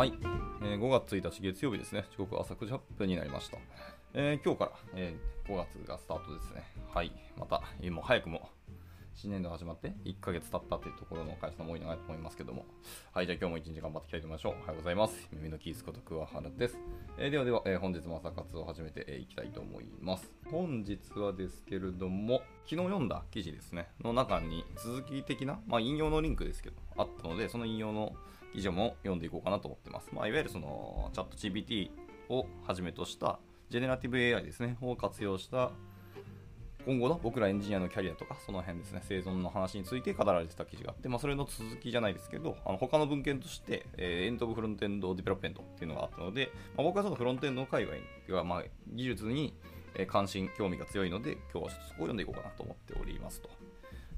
はい、えー5月1日月曜日ですね。時刻は朝9時8分になりました。えー今日から、えー5月がスタートですね。はい、また、えーもう早くも新年度始まって1ヶ月経ったというところの会社も多いのかなと思いますけども。はい、じゃあ今日も一日頑張っていきたいと思いましょう。おはようございます。耳のキースこと桑原です。えーではでは、えー本日も朝活を始めていきたいと思います。本日はですけれども、昨日読んだ記事ですね、の中に続き的な、まあ、引用のリンクですけど、あったので、その引用の記事も読んでいこうかなと思ってます。まあ、いわゆるそのチャット GPT をはじめとしたジェネラティブ AI ですね、を活用した今後の僕らエンジニアのキャリアとか、その辺ですね、生存の話について語られてた記事があって、まあ、それの続きじゃないですけど、あの他の文献として、えー End of Front-End Development っていうのがあったので、まあ、僕はちょっとフロントエンドの界隈が、まあ、技術に関心、興味が強いので、今日はちょっとそこを読んでいこうかなと思っておりますと。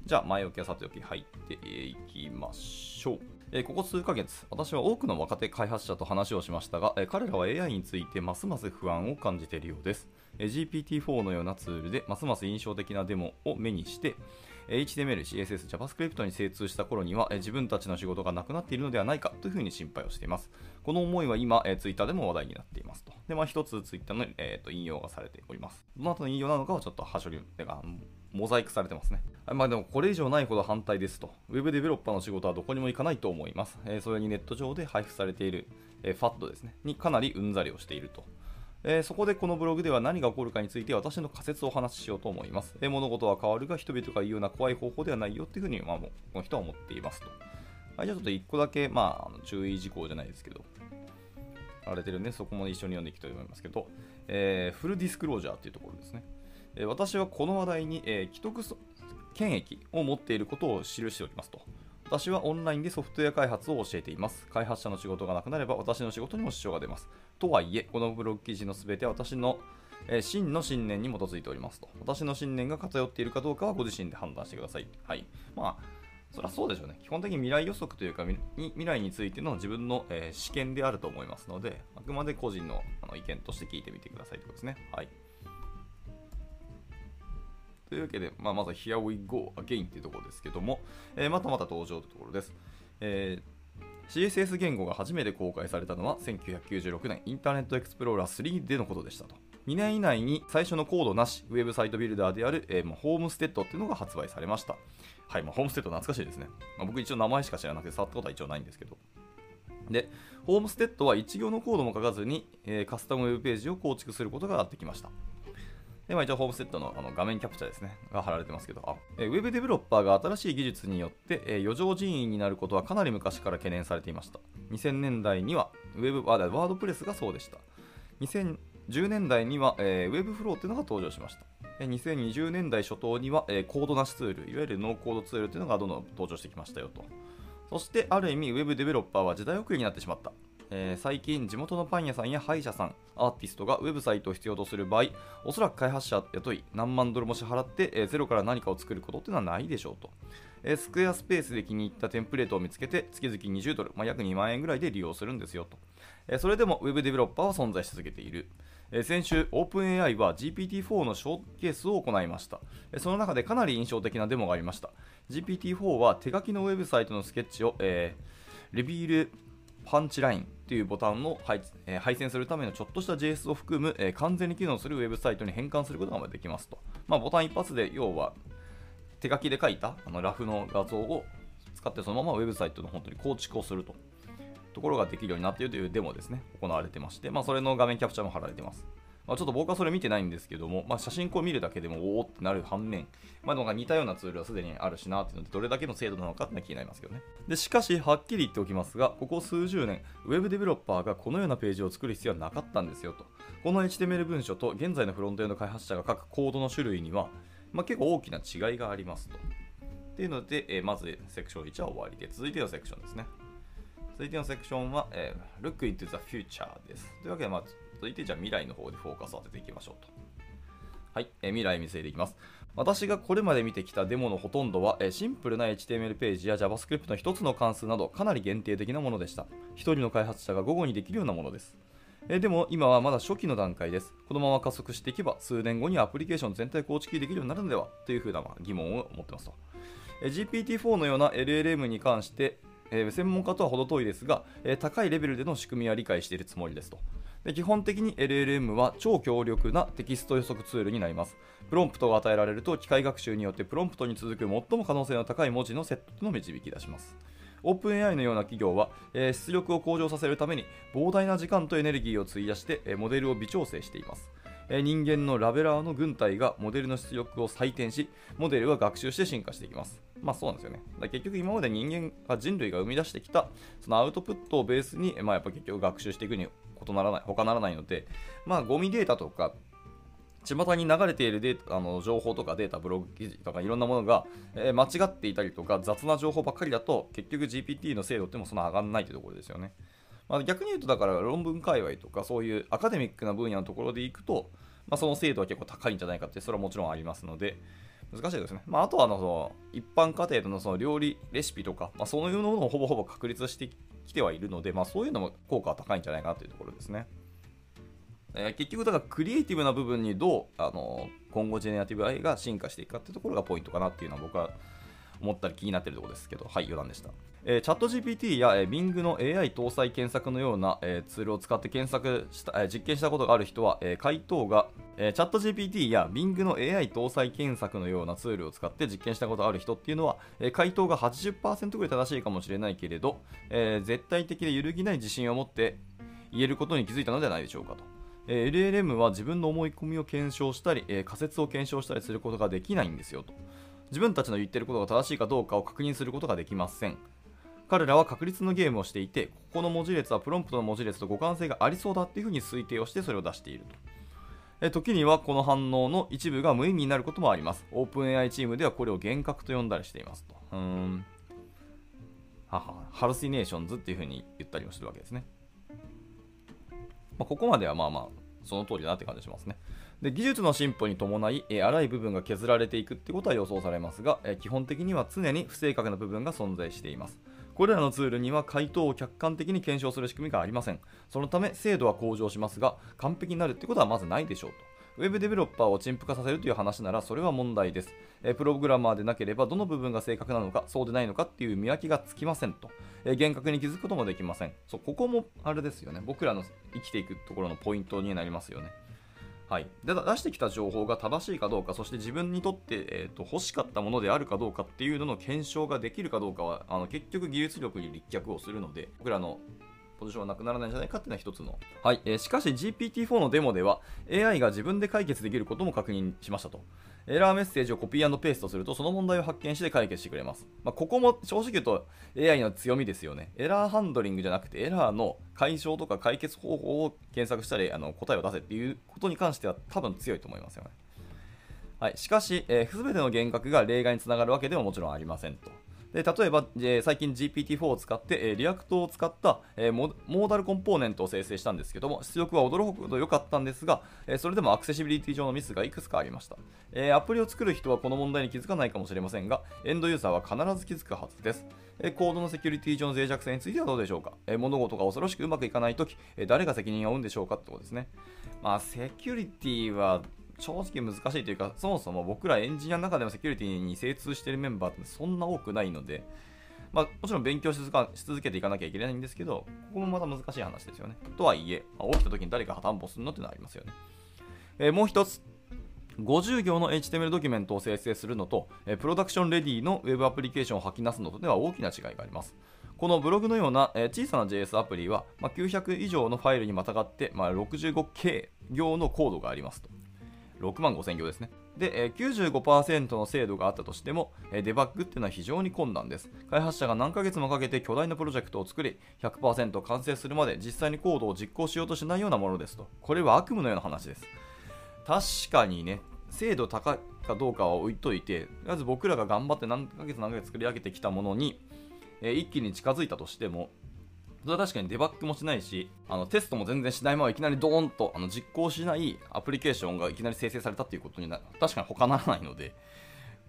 じゃあ、前置きはさておき入っていきましょう。えここ数ヶ月、私は多くの若手開発者と話をしましたが、え彼らは AI についてますます不安を感じているようです。え GPT-4 のようなツールでますます印象的なデモを目にして、え HTML、CSS、JavaScript に精通した頃には、え自分たちの仕事がなくなっているのではないかというふうに心配をしています。この思いは今、え、Twitter でも話題になっていますと。で、まあ、一つ Twitter の、えーと引用がされております。どの後の引用なのかはちょっと端折り、てか、モザイクされてますね。あまあでもこれ以上ないほど反対ですと。Web デベロッパーの仕事はどこにも行かないと思います。えーそれにネット上で配布されている、えー FAT ですね。にかなりうんざりをしていると。えーそこでこのブログでは何が起こるかについて私の仮説をお話ししようと思います。えー物事は変わるが人々が言うような怖い方法ではないよっていうふうに、まあ、もうこの人は思っていますと。はい、じゃあちょっと1個だけ、まあ、注意事項じゃないですけど、あれてるんで、そこも一緒に読んでいきたいと思いますけど、えーフルディスクロージャーっていうところですね。私はこの話題に、えー既得権益を持っていることを記しておりますと。私はオンラインでソフトウェア開発を教えています。開発者の仕事がなくなれば私の仕事にも支障が出ます。とはいえ、このブログ記事のすべては私の、えー真の信念に基づいておりますと。私の信念が偏っているかどうかはご自身で判断してください。はい。まあ、そりゃそうでしょうね。基本的に未来予測というか、未来についての自分の、えー試験であると思いますので、あくまで個人のあの意見として聞いてみてくださいということですね。はい。というわけで、まあ、まずは Here we go again というところですけども、えーまたまた登場というところです。えー CSS 言語が初めて公開されたのは1996年 Internet Explorer 3でのことでしたと。2年以内に最初のコードなしウェブサイトビルダーである、えーまあ Homestead っていうのが発売されました。はい、まあ、 Homestead 懐かしいですね。まあ、僕一応名前しか知らなくて触ったことは一応ないんですけど。で、 Homestead は1行のコードも書かずに、えーカスタムウェブページを構築することができました。で、まあ、一応ホームステッドのあの画面キャプチャーですね、が貼られてますけど、あえーウェブデベロッパーが新しい技術によって、え余剰人員になることはかなり昔から懸念されていました。2000年代には、ウェブワーワードプレスがそうでした。2010年代には、えーウェブフローっていうのが登場しました。2020年代初頭には、えーコードなしツール、いわゆるノーコードツールっていうのがどんどん登場してきましたよと。そして、ある意味、ウェブデベロッパーは時代遅れになってしまった。えー最近、地元のパン屋さんや歯医者さん、アーティストがウェブサイトを必要とする場合、おそらく開発者雇い、何万ドルも支払って、えーゼロから何かを作ることっていうのはないでしょうと。えースクエアスペースで気に入ったテンプレートを見つけて、月々20ドル、まあ、約2万円ぐらいで利用するんですよと。えそれでもウェブデベロッパーは存在し続けている。先週、OpenAI は GPT-4 のショーケースを行いました。その中でかなり印象的なデモがありました。GPT-4 は手書きのウェブサイトのスケッチを、えーレビールパンチラインというボタンを配,、えー配線するためのちょっとした JS を含む、えー完全に機能するウェブサイトに変換することができますと。まあ、ボタン一発で要は手書きで書いたあのラフの画像を使ってそのままウェブサイトの本当に構築をするとところができるようになっているというデモですね、行われてまして、まあ、それの画面キャプチャーも貼られてます。まあ、ちょっと僕はそれ見てないんですけども、まあ、写真こう見るだけでもおおってなる反面、まあ、なんか似たようなツールはすでにあるしなっていうので、どれだけの精度なのかって気になりますけどね。でしかし、はっきり言っておきますが、ここ数十年、ウェブデベロッパーがこのようなページを作る必要はなかったんですよと。この HTML 文書と現在のフロントエンド開発者が書くコードの種類には、まあ、結構大きな違いがありますと。っていうので、えーまずセクション1は終わりで、続いてのセクションですね。続いてのセクションは、えー Look into the future です。というわけで、まあ、続いてじゃあ未来の方でフォーカスを当てていきましょうと。はい、えー未来見据えていきます。私がこれまで見てきたデモのほとんどは、えーシンプルな HTML ページや JavaScript の一つの関数などかなり限定的なものでした。一人の開発者が午後にできるようなものです。えーでも今はまだ初期の段階です。このまま加速していけば数年後にアプリケーション全体構築できるようになるのではというふうな疑問を持ってますと。えー GPT-4 のような LLM に関して、えー、専門家とは程遠いですが、えー、高いレベルでの仕組みは理解しているつもりですと。で基本的に LLM は超強力なテキスト予測ツールになります。プロンプトが与えられると機械学習によってプロンプトに続く最も可能性の高い文字のセットの導き出します。オープン AI のような企業は、えー、出力を向上させるために膨大な時間とエネルギーを費やして、え、モデルを微調整しています。え、人間のラベラーの軍隊がモデルの出力を採点し、モデルは学習して進化していきます。まあそうなんですよね。だ結局今まで人間が人類が生み出してきたそのアウトプットをベースに、まあ、やっぱ結局学習していくに異ならない、他ならないので、まあゴミデータとか、巷に流れているデータあの情報とかデータ、ブログ記事とかいろんなものが、えー、間違っていたりとか雑な情報ばっかりだと結局 GPT の精度ってもそんな上がらないというところですよね。まあ、逆に言うとだから論文界隈とかそういうアカデミックな分野のところでいくと、まあ、その精度は結構高いんじゃないかってそれはもちろんありますので、難しいですね。まあ、あとはあのその一般家庭でのその料理レシピとか、まあ、そういうものをほぼほぼ確立してきてはいるので、まあ、そういうのも効果は高いんじゃないかなというところですね。えー、結局、だからクリエイティブな部分にどうあの今後ジェネラティブ AI が進化していくかっていうところがポイントかなっていうのは僕は思ったり気になってるところですけど、はい、余談でした。えー、チャット GPT や、えー、Bing の AI 搭載検索のような、えー、ツールを使って検索した、えー、実験したことがある人は、えー、回答が、えー、チャット GPT や Bing の AI 搭載検索のようなツールを使って実験したことがある人っていうのは、えー、回答が80%ぐらい正しいかもしれないけれど、えー、絶対的で揺るぎない自信を持って言えることに気づいたのではないでしょうかと。えー、LLM は自分の思い込みを検証したり、えー、仮説を検証したりすることができないんですよと。自分たちの言ってることが正しいかどうかを確認することができません。彼らは確率のゲームをしていて、ここの文字列はプロンプトの文字列と互換性がありそうだっていうふうに推定をしてそれを出していると。え時にはこの反応の一部が無意味になることもあります。オープン AI チームではこれを幻覚と呼んだりしていますと。うーん。はは、ハルシネーションズっていうふうに言ったりもするわけですね。まあ、ここまではまあまあ、その通りだなって感じしますね。で技術の進歩に伴い、え荒い部分が削られていくってことは予想されますが、え基本的には常に不正確な部分が存在しています。これらのツールには回答を客観的に検証する仕組みがありません。そのため精度は向上しますが、完璧になるってことはまずないでしょうと。ウェブデベロッパーを陳腐化させるという話ならそれは問題です。えプログラマーでなければどの部分が正確なのか、そうでないのかっていう見分けがつきませんと。え厳格に気づくこともできません。そう、ここもあれですよね。僕らの生きていくところのポイントになりますよね。はい、で出してきた情報が正しいかどうか、そして自分にとって、えーと、欲しかったものであるかどうかっていうのの検証ができるかどうかは、あの結局技術力に立脚をするので、僕らのポジションはなくならないんじゃないかっていうのは一つの。はい、えー、しかし GPT-4 のデモでは AI が自分で解決できることも確認しましたと。エラーメッセージをコピーペーストすると、その問題を発見して解決してくれます。まあ、ここも正直言うと AI の強みですよね。エラーハンドリングじゃなくて、エラーの解消とか解決方法を検索したり、あの答えを出せっていうことに関しては多分強いと思いますよね。はい、しかし、えー、全ての幻覚が例外につながるわけではもちろんありませんと。で例えば、えー、最近 GPT-4 を使って、えー、 React を使った、えー、モーダルコンポーネントを生成したんですけども出力は驚くほど良かったんですが、えそれでもアクセシビリティ上のミスがいくつかありました、えアプリを作る人はこの問題に気づかないかもしれませんがエンドユーザーは必ず気づくはずです、えコードのセキュリティ上の脆弱性についてはどうでしょうか、え物事が恐ろしくうまくいかないとき、え誰が責任を負うんでしょうかってことですね。まあセキュリティは正直難しいというか、そもそも僕らエンジニアの中でもセキュリティに精通しているメンバーってそんな多くないので、まあ、もちろん勉強し続けていかなきゃいけないんですけど、ここもまた難しい話ですよね。とはいえ、まあ、起きた時に誰が担保するのってのはありますよね。えー、もう一つ、50行の HTML ドキュメントを生成するのと、えー、プロダクションレディの Web アプリケーションを吐き出すのとでは大きな違いがあります。このブログのような、え、小さな JS アプリは、ま、900以上のファイルにまたがって、まあ、65K 行のコードがありますと。6万5000行ですね。で、95%の精度があったとしても、デバッグっていうのは非常に困難です。開発者が何ヶ月もかけて巨大なプロジェクトを作り、100%完成するまで実際にコードを実行しようとしないようなものですと。これは悪夢のような話です。確かにね、精度高いかどうかは置いといて、とりあえず僕らが頑張って何ヶ月何ヶ月作り上げてきたものに、一気に近づいたとしても、それは確かにデバッグもしないし、あのテストも全然しないままいきなりドーンとあの実行しないアプリケーションがいきなり生成されたっていうことにな確かに他ならないので、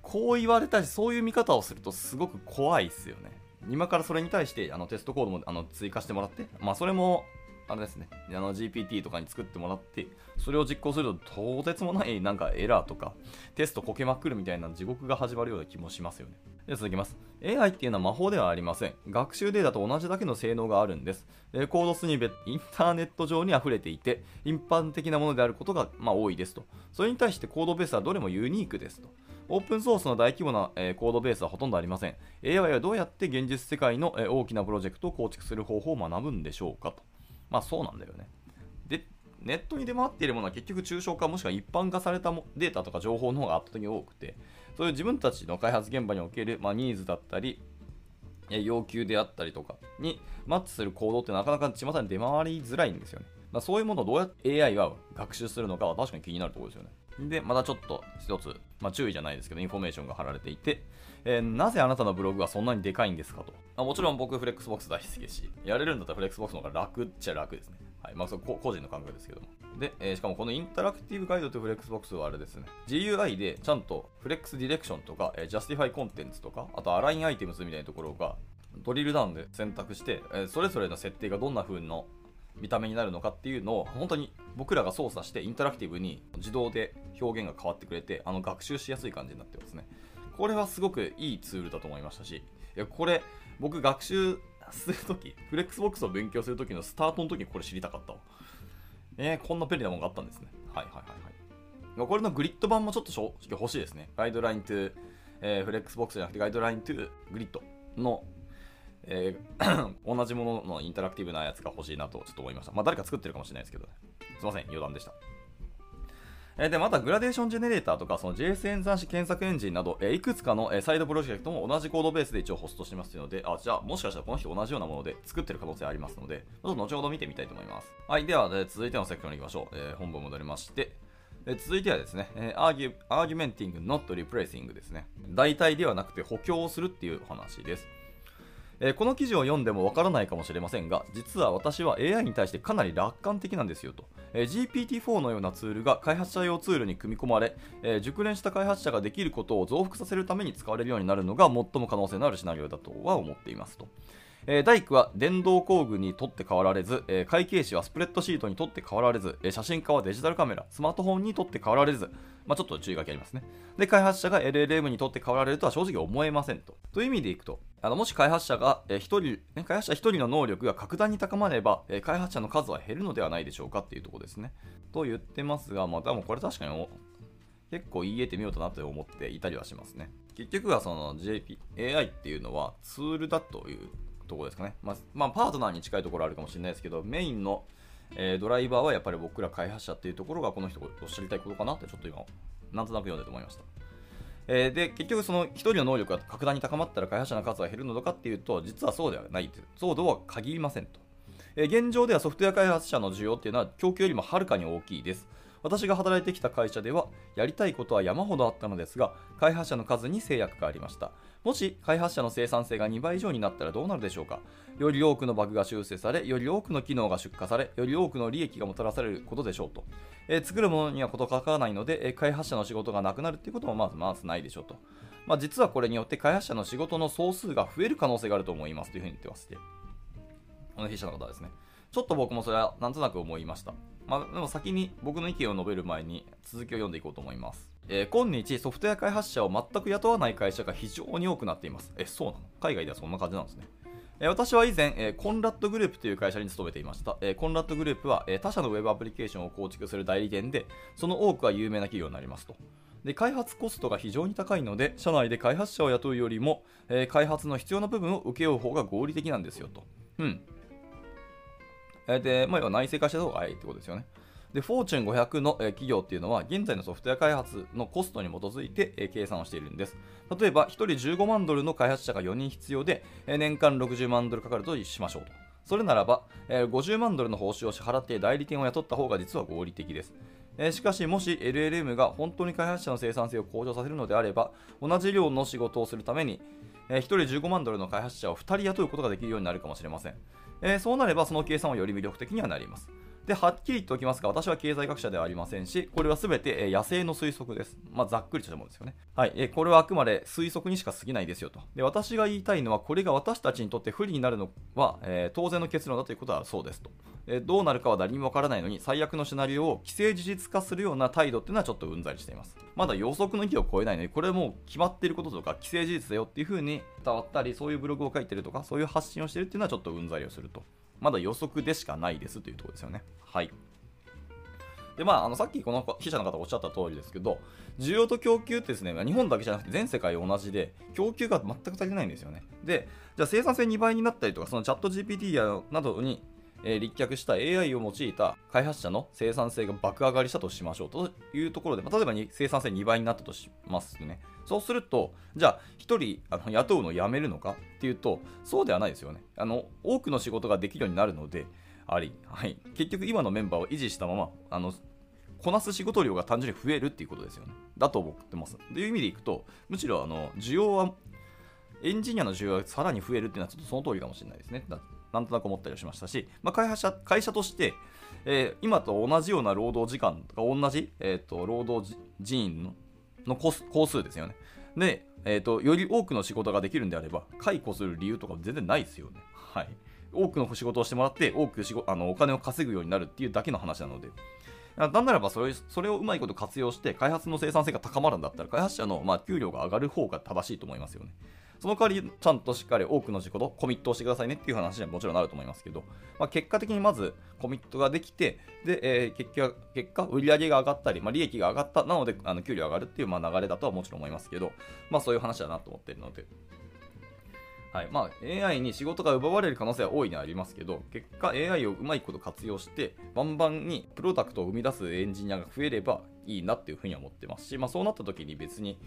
こう言われたり、そういう見方をするとすごく怖いですよね。今からそれに対してあのテストコードもあの追加してもらって、まあそれもあれですね、あの GPT とかに作ってもらって、それを実行するととてつもないなんかエラーとか、テストこけまくるみたいな地獄が始まるような気もしますよね。続きます。AI っていうのは魔法ではありません。学習データと同じだけの性能があるんです。えコードスニベット、インターネット上に溢れていて、一般的なものであることが、まあ、多いですと。それに対してコードベースはどれもユニークですと。オープンソースの大規模な、え、コードベースはほとんどありません。AI はどうやって現実世界の、え、大きなプロジェクトを構築する方法を学ぶんでしょうかと。まあそうなんだよね。で、ネットに出回っているものは結局抽象化もしくは一般化されたデータとか情報の方が圧倒的に多くて、そういう自分たちの開発現場における、まあ、ニーズだったり、要求であったりとかにマッチするコードってなかなか巷に出回りづらいんですよね。まあ、そういうものをどうやって AI は学習するのかは確かに気になるところですよね。で、またちょっと一つ、まあ、注意じゃないですけど、インフォメーションが貼られていて、えー、なぜあなたのブログがそんなにでかいんですかと。まあ、もちろん僕、フレックスボックス大好きですし、やれるんだったらフレックスボックスの方が楽っちゃ楽ですね。はい。まあ、そ個人の感覚ですけども。で、えー、しかもこの Interactive Guide to Flexbox はあれですね。GUI でちゃんと flex-direction とか、えー、 justify-content とか、あと align-items みたいなところが、ドリルダウンで選択して、えー、それぞれの設定がどんな風の見た目になるのかっていうのを本当に僕らが操作してインタラクティブに自動で表現が変わってくれてあの学習しやすい感じになってますねこれはすごくいいツールだと思いましたしいやこれ僕学習するときフレックスボックスを勉強するときのスタートのときにこれ知りたかったわ。えー、こんな便利なものがあったんですね。はいはいはいはい。これのグリッド版もちょっと正直欲しいですね。 guideline to、えー、 Flexbox じゃなくて guideline to grid のえー 同じもののインタラクティブなやつが欲しいなとちょっと思いました。まあ誰か作ってるかもしれないですけど、ね、すいません、余談でした。えで、またグラデーションジェネレーターとか、その JS 演算子検索エンジンなど、えいくつかの、えサイドプロジェクトも同じコードベースで一応ホストしてますので、あ、じゃあもしかしたらこの人同じようなもので作ってる可能性ありますので、ちょっと後ほど見てみたいと思います。はい、では、で続いてのセクションに行きましょう。えー、本文戻りまして、え続いてはですね、えー、アーギュアーギュメンティング、not replacing ですね。代替ではなくて補強をするっていうお話です。えー、この記事を読んでもわからないかもしれませんが、実は私は AI に対してかなり楽観的なんですよと。えー、GPT-4 のようなツールが開発者用ツールに組み込まれ、えー、熟練した開発者ができることを増幅させるために使われるようになるのが最も可能性のあるシナリオだとは思っていますと。えー、大工は電動工具にとって変わられず、えー、会計士はスプレッドシートにとって変わられず、えー、写真家はデジタルカメラ、スマートフォンにとって変わられず、まあ、ちょっと注意書きありますね。で、開発者が LLM にとって変わられるとは正直思えませんと。という意味でいくと、あのもし開発者が、えー、1人、ね、開発者1人の能力が格段に高まれば、えー、開発者の数は減るのではないでしょうかっていうところですね。と言ってますが、まあ、多分これ確かに結構言えてみようとなと思っていたりはしますね。結局はその JP、AI っていうのはツールだというとこですかね。まあ、まあ、パートナーに近いところあるかもしれないですけど、メインの、えー、ドライバーはやっぱり僕ら開発者っていうところがこの人がおっしゃりたいことかなってちょっと今、なんとなく読んでて思いました。えー、で、結局その1人の能力が格段に高まったら開発者の数は減るのかっていうと、実はそうではないそうとは限りませんと。えー、現状ではソフトウェア開発者の需要っていうのは供給よりもはるかに大きいです。私が働いてきた会社ではやりたいことは山ほどあったのですが開発者の数に制約がありましたもし開発者の生産性が2倍以上になったらどうなるでしょうかより多くのバグが修正され、より多くの機能が出荷され、より多くの利益がもたらされることでしょうと。えー、作るものには事欠からないので、えー、開発者の仕事がなくなるということもまずまずないでしょうと。まあ、実はこれによって開発者の仕事の総数が増える可能性があると思いますというふうに言ってまして。この筆者の方ですね。ちょっと僕もそれはなんとなく思いました。まあ、でも先に僕の意見を述べる前に続きを読んでいこうと思います。えー、今日ソフトウェア開発者を全く雇わない会社が非常に多くなっています。え、そうなの？海外ではそんな感じなんですね。えー、私は以前、えー、コンラッドグループという会社に勤めていました。えー、コンラッドグループは、え他社のウェブアプリケーションを構築する代理店で、その多くは有名な企業になりますと。で開発コストが非常に高いので、社内で開発者を雇うよりも、え開発の必要な部分を請け負う方が合理的なんですよと。うん。で、まあ、要は内製化した方がいいってことですよね。で、フォーチュン500の企業っていうのは、現在のソフトウェア開発のコストに基づいて計算をしているんです。例えば、1人15万ドルの開発者が4人必要で、年間60万ドルかかるとしましょうと。それならば、50万ドルの報酬を支払って代理店を雇った方が実は合理的です。えしかし、もし LLM が本当に開発者の生産性を向上させるのであれば、同じ量の仕事をするために、え1人15万ドルの開発者を2人雇うことができるようになるかもしれません。えそうなれば、その計算はより魅力的にはなります。ではっきり言っておきますが、私は経済学者ではありませんし、これはすべて、野生の推測です。まあ、ざっくりとしたものですよね。はい、これはあくまで推測にしか過ぎないですよと。で、私が言いたいのは、これが私たちにとって不利になるのは、えー、当然の結論だということはそうですと。えどうなるかは誰にもわからないのに、最悪のシナリオを既成事実化するような態度っていうのはちょっとうんざりしています。まだ予測の域を超えないのに、これもう決まっていることとか、既成事実だよっていう風に伝わったり、そういうブログを書いてるとか、そういう発信をしてるっていうのはちょっとうんざりをすると。まだ予測でしかないですというところですよね。はい。で、まあ、あのさっきこの記者の方おっしゃった通りですけど、需要と供給ってですね、日本だけじゃなくて全世界同じで、供給が全く足りないんですよね。で、じゃあ生産性2倍になったりとか、そのチャット GPT やなどに、え、立脚した AI を用いた開発者の生産性が爆上がりしたとしましょうというところで、まあ、例えばに生産性2倍になったとしますね。そうすると、じゃあ1人あの雇うのをやめるのか？っていうと、そうではないですよね。あの多くの仕事ができるようになるので、あり、はい、結局今のメンバーを維持したまま、あのこなす仕事量が単純に増えるっていうことですよね。だと思ってます。という意味でいくと、むしろあの需要は、エンジニアの需要がさらに増えるっていうのはちょっとその通りかもしれないですね。だなんとなく思ったりしましたし、まあ、会社会社として、えー、今と同じような労働時間とか同じ、えーと、労働人員のの工数ですよね。で、えーと、より多くの仕事ができるんであれば、解雇する理由とか全然ないですよね。はい。多くの仕事をしてもらって、多く仕事あのお金を稼ぐようになるっていうだけの話なので、なんならばそれそれをうまいこと活用して開発の生産性が高まるんだったら開発者のまあ給料が上がる方が正しいと思いますよね。その代わりちゃんとしっかり多くの仕事コミットをしてくださいねっていう話にはもちろんなると思いますけど、まあ、結果的にまずコミットができてで、えー、結果結果売上が上がったり、まあ、利益が上がったなのであの給料上がるっていうまあ流れだとはもちろん思いますけど、まあ、そういう話だなと思っているので。はい。まあ、AI に仕事が奪われる可能性は大いにありますけど、結果 AI をうまいこと活用して、バンバンにプロダクトを生み出すエンジニアが増えればいいなっていうふうに思ってますし、まあ、そうなった時に別に、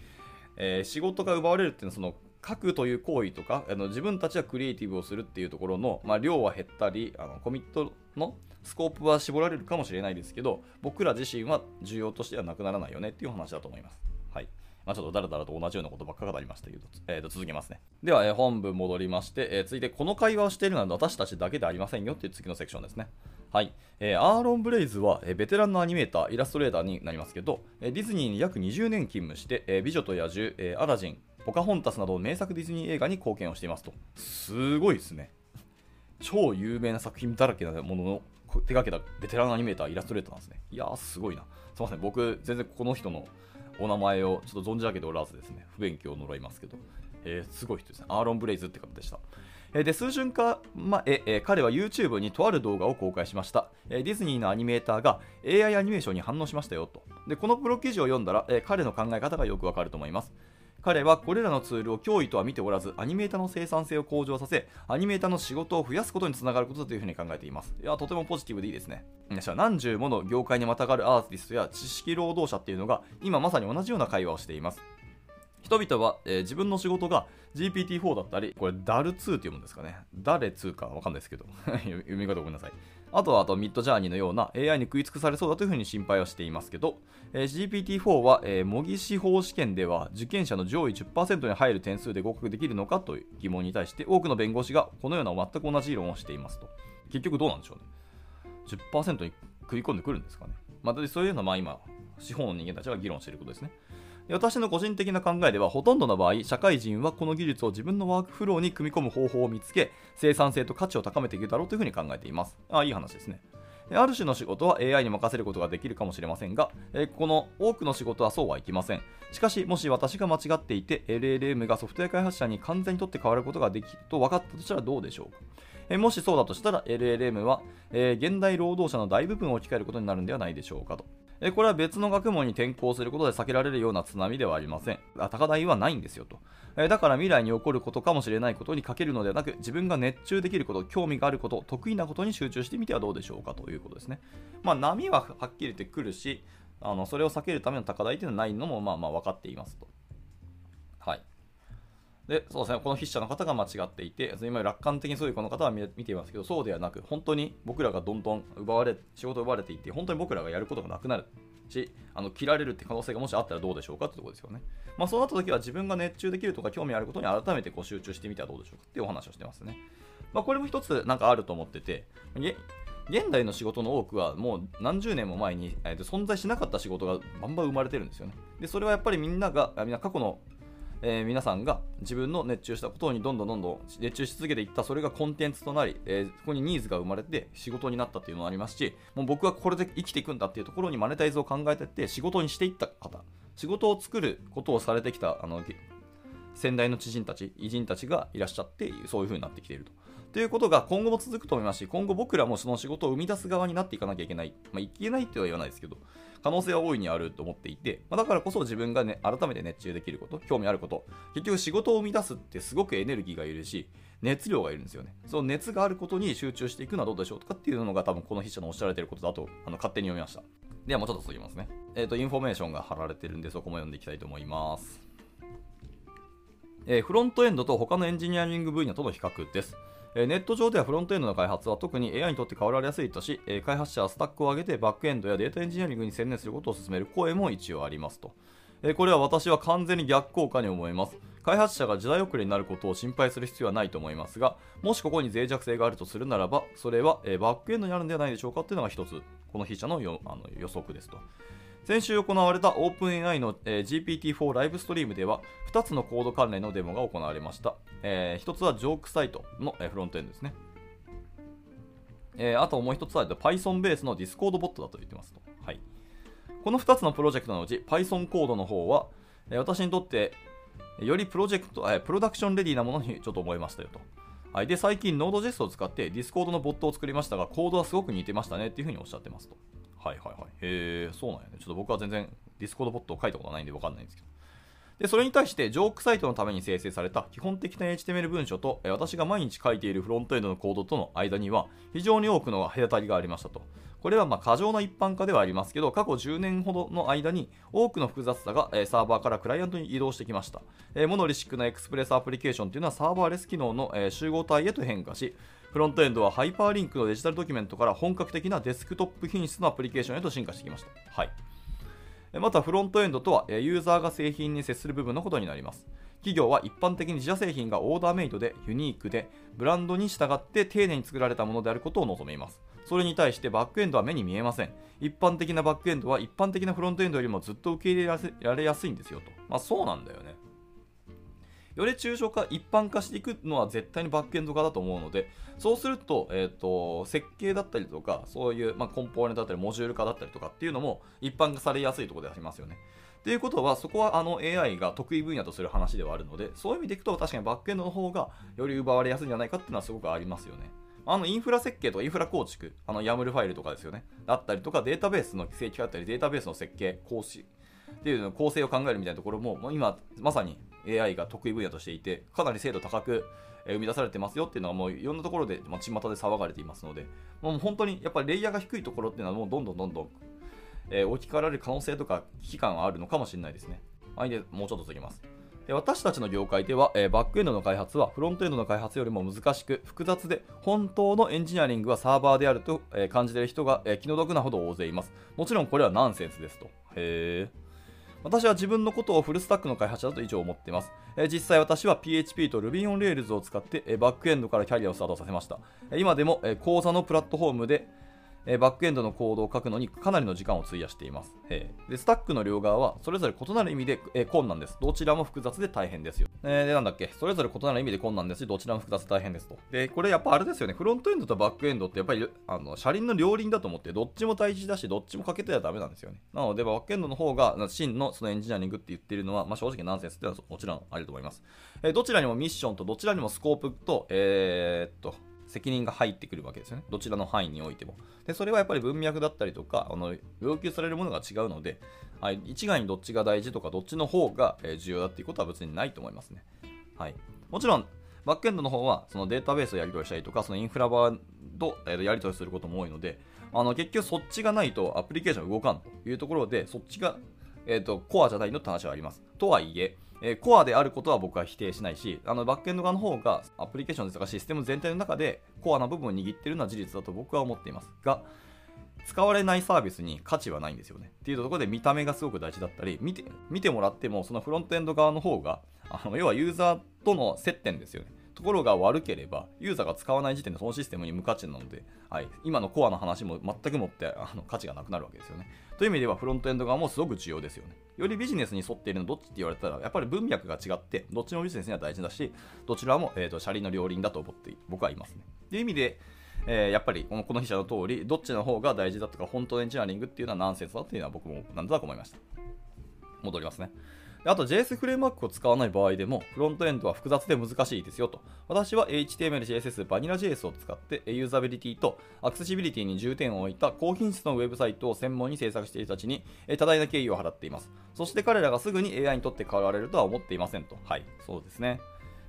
えー、仕事が奪われるっていうのはその書くという行為とかあの自分たちはクリエイティブをするっていうところの、まあ、量は減ったりあのコミットのスコープは絞られるかもしれないですけど僕ら自身は重要としてはなくならないよねっていう話だと思います。はいまあ、ちょっとだらだらと同じようなことばっか語りましたけど、えー、と続けますね。では、えー、本文戻りまして、えー、続いてこの会話をしているのは私たちだけでありませんよっていう次のセクションですね。はい。えー、アーロン・ブレイズは、えー、ベテランのアニメーター、イラストレーターになりますけど、えー、ディズニーに約20年勤務して、えー、美女と野獣、えー、アラジン、ポカホンタスなど名作ディズニー映画に貢献をしていますと。すごいですね。超有名な作品だらけなものの手掛けたベテランアニメーター、イラストレーターなんですね。いやー、すごいな。すいません、僕、全然この人のお名前をちょっと存じ上げておらずですね、不勉強を呪いますけど、えー、すごい人ですね。アーロン・ブレイズって方でした。えで、数瞬間前、え彼は YouTube にとある動画を公開しました。えディズニーのアニメーターが AI アニメーションに反応しましたよと。で、このプロ記事を読んだら、え彼の考え方がよくわかると思います。彼はこれらのツールを脅威とは見ておらず、アニメーターの生産性を向上させ、アニメーターの仕事を増やすことにつながることだというふうに考えています。いや、とてもポジティブでいいですね。何十もの業界にまたがるアーティストや知識労働者っていうのが、今まさに同じような会話をしています。人々は、えー、自分の仕事が GPT-4 だったり、これ DAL2 っていうもんですかね。誰2かわかんないですけど、読み方ごめんなさい。あとはあとミッドジャーニーのような AI に食い尽くされそうだというふうに心配はしていますけど、えー、GPT-4 は、えー、模擬司法試験では受験者の上位10%に入る点数で合格できるのかという疑問に対して多くの弁護士がこのような全く同じ議論をしていますと。結局どうなんでしょうね。10%に食い込んでくるんですかね。まあ、そういうのはまあ今、司法の人間たちが議論していることですね。私の個人的な考えでは、ほとんどの場合、社会人はこの技術を自分のワークフローに組み込む方法を見つけ、生産性と価値を高めていくだろうというふうに考えています。あ、いい話ですね。ある種の仕事は AI に任せることができるかもしれませんが、えこの多くの仕事はそうはいきません。しかし、もし私が間違っていて、LLM がソフトウェア開発者に完全にとって変わることができると分かったとしたらどうでしょうかえもしそうだとしたら LLM は、えー、現代労働者の大部分を置き換えることになるんではないでしょうかと。これは別の学問に転校することで避けられるような津波ではありません。高台はないんですよと。だから未来に起こることかもしれないことにかけるのではなく、自分が熱中できること、興味があること、得意なことに集中してみてはどうでしょうかということですね。まあ、波ははっきり言ってくるし、あのそれを避けるための高台というのはないのもまあまあ分かっていますと。で、そうですね、この筆者の方が間違っていて、今楽観的にそういうこの方は見ていますけど、そうではなく、本当に僕らがどんどん奪われ、仕事を奪われていって、本当に僕らがやることがなくなるし、あの切られるって可能性がもしあったらどうでしょうかってところですよね。まあ、そうなった時は自分が熱中できるとか興味あることに改めてこう集中してみてはどうでしょうかっていうお話をしてますね。まあ、これも一つなんかあると思ってて、現代の仕事の多くはもう何十年も前に、えー、存在しなかった仕事がバンバン生まれてるんですよね。でそれはやっぱりみんながみんな過去のえー、皆さんが自分の熱中したことにどんどんどんどん熱中し続けていったそれがコンテンツとなり、えー、ここにニーズが生まれて仕事になったっていうのもありますしもう僕はこれで生きていくんだっていうところにマネタイズを考えていって仕事にしていった方仕事を作ることをされてきたあの先代の知人たち偉人たちがいらっしゃってそういう風になってきていると。ということが今後も続くと思いますし、今後僕らもその仕事を生み出す側になっていかなきゃいけない。まあ、いけないとは言わないですけど、可能性は大いにあると思っていて、まあ、だからこそ自分がね、改めて熱中できること、興味あること、結局仕事を生み出すってすごくエネルギーがいるし、熱量がいるんですよね。その熱があることに集中していくのはどうでしょうとかっていうのが多分この筆者のおっしゃられてることだとあの勝手に読みました。ではもうちょっと続きますね。えっ、ー、と、インフォメーションが貼られてるんでそこも読んでいきたいと思います。えー、フロントエンドと他のエンジニアリング分野との比較です。ネット上ではフロントエンドの開発は特に AI にとって変わられやすいとし、開発者はスタックを上げてバックエンドやデータエンジニアリングに専念することを進める声も一応ありますと。これは私は完全に逆効果に思います。開発者が時代遅れになることを心配する必要はないと思いますが、もしここに脆弱性があるとするならば、それはバックエンドにあるんではないでしょうかというのが一つ、この筆者のあの予測ですと。先週行われた OpenAI の、えー、GPT-4 ライブストリームでは2つのコード関連のデモが行われました。えー、1つはジョークサイトの、えー、フロントエンドですね。えー、あともう1つは Python ベースの Discord ボットだと言ってますと。はい、この2つのプロジェクトのうち Python コードの方は、えー、私にとってよりプロジェクト、えー、プロダクションレディなものにちょっと思いましたよと。はい、で最近 Node.js を使って Discord のボットを作りましたがコードはすごく似てましたねっていうふうにおっしゃってますと。はいはいはい。へえ、そうなんやね。ちょっと僕は全然 Discord ボットを書いたことないんでわかんないんですけど。で、それに対して、ジョークサイトのために生成された基本的な HTML 文書と、私が毎日書いているフロントエンドのコードとの間には、非常に多くの隔たりがありましたと。これはま過剰な一般化ではありますけど、過去10年ほどの間に多くの複雑さがサーバーからクライアントに移動してきました。モノリシックな Express アプリケーションというのはサーバーレス機能の集合体へと変化し、フロントエンドはハイパーリンクのデジタルドキュメントから本格的なデスクトップ品質のアプリケーションへと進化してきました。はい。またフロントエンドとはユーザーが製品に接する部分のことになります。企業は一般的に自社製品がオーダーメイドでユニークでブランドに従って丁寧に作られたものであることを望みます。それに対してバックエンドは目に見えません。一般的なバックエンドは一般的なフロントエンドよりもずっと受け入れられやすいんですよと。まあそうなんだよね。より抽象化、一般化していくのは絶対にバックエンド化だと思うので、そうすると、えっ、ー、と、設計だったりとか、そういう、まあ、コンポーネントだったり、モジュール化だったりとかっていうのも一般化されやすいところでありますよね。ということは、そこはあの AI が得意分野とする話ではあるので、そういう意味でいくと、確かにバックエンドの方がより奪われやすいんじゃないかっていうのはすごくありますよね。あのインフラ設計とかインフラ構築、あの YAML ファイルとかですよね。だったりとか、データベースの正規だったり、データベースの設計、講師っていうの構成を考えるみたいなところも、もう今、まさに AI が得意分野としていて、かなり精度高く生み出されてますよっていうのはもういろんなところで、まあ、巷で騒がれていますので、もう本当にやっぱりレイヤーが低いところっていうのはもうどんどんどんどん、えー、置き換えられる可能性とか危機感はあるのかもしれないですね。はい、でもうちょっと続きます。私たちの業界では、えー、バックエンドの開発はフロントエンドの開発よりも難しく複雑で本当のエンジニアリングはサーバーであると、えー、感じている人が、え、気の毒なほど大勢います。もちろんこれはナンセンスですと。へー。私は自分のことをフルスタックの開発者だと以上思っています。え実際私は PHP と Ruby on Rails を使って、えバックエンドからキャリアをスタートさせました。今でも、え講座のプラットフォームで、えバックエンドのコードを書くのにかなりの時間を費やしています。えでスタックの両側はそれぞれ異なる意味で、え困難です。どちらも複雑で大変ですよ。えー、で、なんだっけ、それぞれ異なる意味で困難ですし、どちらも複雑で大変ですと。で、これやっぱあれですよね、フロントエンドとバックエンドってやっぱりあの車輪の両輪だと思って、どっちも大事だし、どっちもかけてはダメなんですよね。なので、バックエンドの方が真のそのエンジニアリングって言ってるのは、まあ、正直ナンセンスってのはもちろんあると思います。えー、どちらにもミッションとどちらにもスコープと、えー、っと、責任が入ってくるわけですよね。どちらの範囲においても。で、それはやっぱり文脈だったりとか、あの要求されるものが違うので、はい、一概にどっちが大事とか、どっちの方が重要だっていうことは別にないと思いますね。はい。もちろん、バックエンドの方は、そのデータベースをやり取りしたりとか、そのインフラ側とやり取りすることも多いので、あの結局そっちがないとアプリケーション動かんというところで、そっちが、えーと、コアじゃないのって話はあります。とはいえ、えー、コアであることは僕は否定しないし、あのバックエンド側の方がアプリケーションですとかシステム全体の中でコアな部分を握っているのは事実だと僕は思っています。が、使われないサービスに価値はないんですよね。っていうところで見た目がすごく大事だったり、見て見てもらってもそのフロントエンド側の方が、あの要はユーザーとの接点ですよね。ところが悪ければ、ユーザーが使わない時点でそのシステムに無価値なので、はい、今のコアの話も全くもってあの価値がなくなるわけですよね。という意味ではフロントエンド側もすごく重要ですよね。よりビジネスに沿っているのどっちって言われたら、やっぱり文脈が違って、どっちもビジネスには大事だし、どちらも、えーと、車輪の両輪だと思って僕はいますね。という意味で、えー、やっぱりこのこの筆者の通り、どっちの方が大事だとか、本当のエンジニアリングっていうのはナンセンスだっていうのは僕もなんだと思いました。戻りますね。あと JS フレームワークを使わない場合でも、フロントエンドは複雑で難しいですよと。私は HTML、CSS、バニラ JS を使って、ユーザビリティとアクセシビリティに重点を置いた高品質のウェブサイトを専門に制作している人たちに多大な敬意を払っています。そして彼らがすぐに AI にとって変わられるとは思っていませんと。はい、そうですね。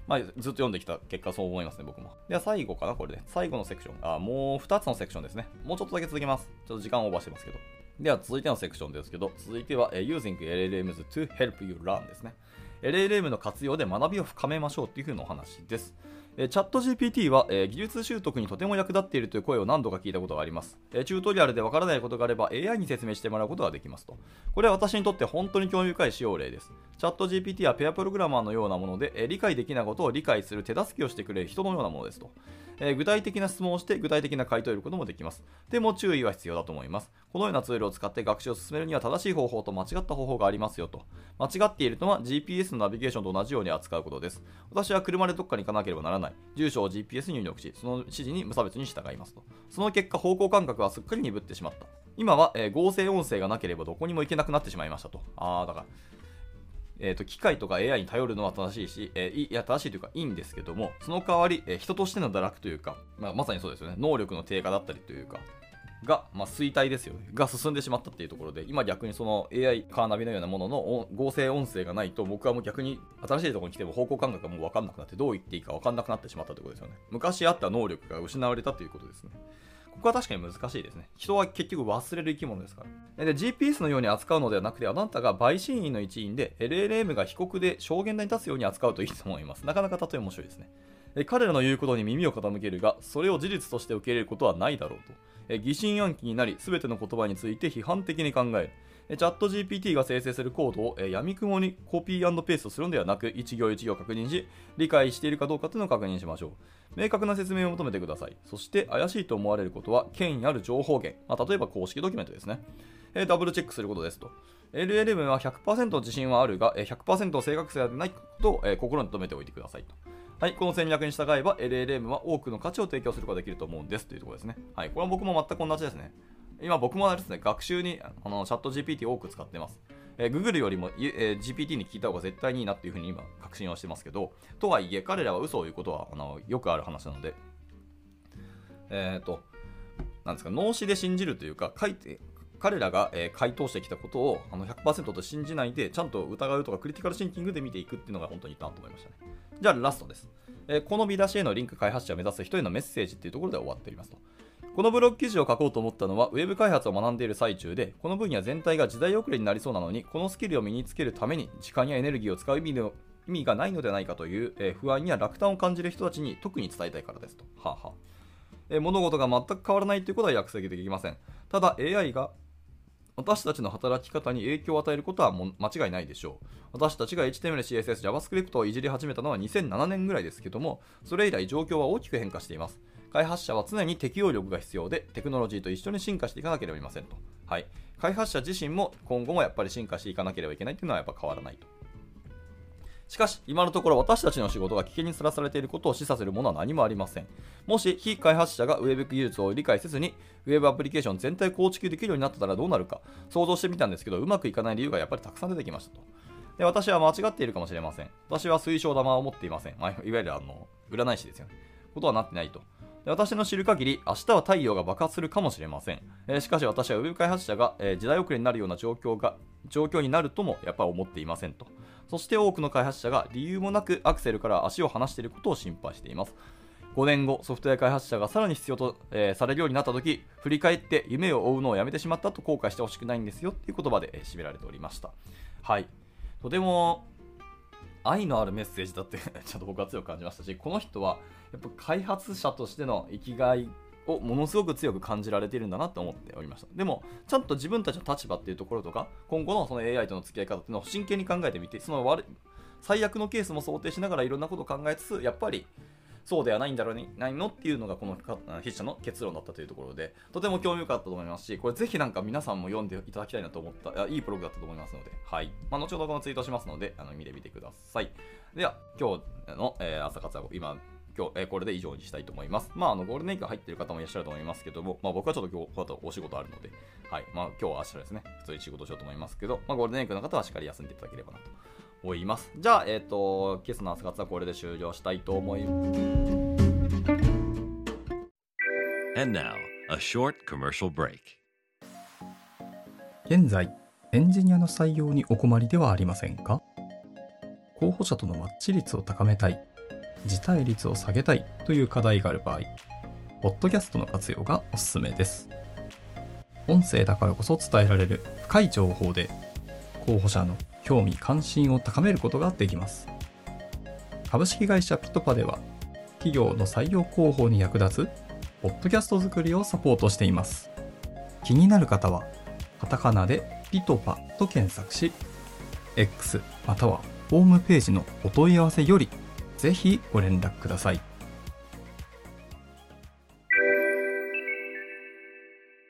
まあ、ずっと読んできた結果そう思いますね、僕も。では最後かな、これで。最後のセクション。あ、もう2つのセクションですね。もうちょっとだけ続けます。ちょっと時間オーバーしてますけど。では続いてのセクションですけど、続いては、Using LLMs to help you learn ですね。LLM の活用で学びを深めましょうというふうなお話です。チャット GPT は、え、技術習得にとても役立っているという声を何度か聞いたことがあります。え、チュートリアルでわからないことがあれば AI に説明してもらうことができますと。これは私にとって本当に興味深い使用例です。チャット GPT はペアプログラマーのようなもので、え、理解できないことを理解する手助けをしてくれる人のようなものですと。え具体的な質問をして具体的な回答を得ることもできます。でも注意は必要だと思います。このようなツールを使って学習を進めるには正しい方法と間違った方法がありますよと。間違っているのは GPS のナビゲーションと同じように扱うことです。私は車でどっかに行かなければならない。住所を GPS に入力し、その指示に無差別に従いますと。その結果、方向感覚はすっかり鈍ってしまった。今は、え、合成音声がなければどこにも行けなくなってしまいましたと。あー、だから、えーと、機械とか AI に頼るのは正しいし、えー、いや正しいというかいいんですけども、その代わり、えー、人としての堕落というか、まあ、まさにそうですよね、能力の低下だったりというか、が、まあ、衰退ですよね。が進んでしまったっていうところで、今逆にその AI カーナビのようなものの合成音声がないと、僕はもう逆に新しいところに来ても方向感覚がもう分かんなくなって、どう言っていいか分かんなくなってしまったということですよね。昔あった能力が失われたということですね。ここは確かに難しいですね。人は結局忘れる生き物ですから。で、GPS のように扱うのではなくて、あなたが陪審員の一員で、LLM が被告で証言台に立つように扱うといいと思います。なかなか例え面白いですね。彼らの言うことに耳を傾けるが、それを事実として受け入れることはないだろうと。疑心暗鬼になり、全ての言葉について批判的に考える。チャット GPT が生成するコードを闇雲にコピーペーストするのではなく、一行一行確認し、理解しているかどうかというのを確認しましょう。明確な説明を求めてください。そして怪しいと思われることは権威ある情報源、まあ、例えば公式ドキュメントですね、えー、ダブルチェックすることですと。LLM は100%自信はあるが、100%正確性はないことを、えー、心に留めておいてくださいと。はい、この戦略に従えば LLM は多くの価値を提供することができると思うんですというところですね。はい、これは僕も全く同じですね。今僕もですね、学習にあのチャット GPT 多く使ってます。えー、Google よりも、えー、GPT に聞いた方が絶対にいいなっていうふうに今確信はしてますけど、とはいえ彼らは嘘を言うことはあのよくある話なので、えっ、ー、と、なんですか、脳死で信じるというか、書いて、彼らが、えー、回答してきたことをあの100%と信じないで、ちゃんと疑うとかクリティカルシンキングで見ていくっていうのが本当にいいなと思いましたね。じゃあラストです。えー、この見出しへのリンク開発者を目指す人へのメッセージっていうところで終わっておりますと。このブログ記事を書こうと思ったのは、ウェブ開発を学んでいる最中で、この分野全体が時代遅れになりそうなのに、このスキルを身につけるために、時間やエネルギーを使う意味の意味がないのではないかという、え、不安や落胆を感じる人たちに特に伝えたいからですと。はあはあ、え、物事が全く変わらないということは約束できません。ただ AI が私たちの働き方に影響を与えることはも間違いないでしょう。私たちが HTML、CSS、JavaScript をいじり始めたのは2007年ぐらいですけども、それ以来状況は大きく変化しています。開発者は常に適応力が必要で、テクノロジーと一緒に進化していかなければいけませんと。はい。開発者自身も今後もやっぱり進化していかなければいけないというのはやっぱ変わらないと。しかし、今のところ私たちの仕事が危険にさらされていることを示唆するものは何もありません。もし、非開発者が Web 技術を理解せずに、Web アプリケーション全体構築できるようになったらどうなるか、想像してみたんですけど、うまくいかない理由がやっぱりたくさん出てきましたと。で私は間違っているかもしれません。私は推奨玉を持っていません。まあ、いわゆるあの占い師ですよね。ことはなってないと。私の知る限り、明日は太陽が爆発するかもしれません。えー、しかし私は Web 開発者が、えー、時代遅れになるような状況が状況になるともやっぱり思っていませんと。そして多くの開発者が理由もなくアクセルから足を離していることを心配しています。5年後、ソフトウェア開発者がさらに必要と、えー、されるようになったとき、振り返って夢を追うのをやめてしまったと後悔してほしくないんですよっていう言葉で、えー、締められておりました。はい。とても愛のあるメッセージだって ちょっと僕は強く感じましたし、この人はやっぱ開発者としての生きがいをものすごく強く感じられているんだなと思っておりました。でも、ちゃんと自分たちの立場っていうところとか、今後のその AI との付き合い方っていうのを真剣に考えてみて、その悪最悪のケースも想定しながらいろんなことを考えつつ、やっぱりそうではないんだろうにないのっていうのがこの筆者の結論だったというところでとても興味深かったと思いますしこれぜひなんか皆さんも読んでいただきたいなと思った。いいプログだったと思いますので、はい。まあ、後ほどこのツイートしますのであの見てみてください。では今日の、えー、朝活は今今日、えー、これで以上にしたいと思います。まあ、あの、ゴールデンウィーク入ってる方もいらっしゃると思いますけども、まあ僕はちょっと今日、この後お仕事あるので、はい。まあ今日は明日ですね、普通に仕事しようと思いますけど、まあゴールデンウィークの方はしっかり休んでいただければなと思います。じゃあ、えっ、ー、と、ケースの朝活はこれで終了したいと思います。And now, a short commercial break. 現在、エンジニアの採用にお困りではありませんか？候補者とのマッチ率を高めたい辞退率を下げたいという課題がある場合、ポッドキャストの活用がおすすめです。音声だからこそ伝えられる深い情報で、候補者の興味関心を高めることができます。株式会社ピトパでは、企業の採用広報に役立つ、ポッドキャスト作りをサポートしています。気になる方は、カタカナでピトパと検索し、X またはホームページのお問い合わせよりぜひご連絡ください。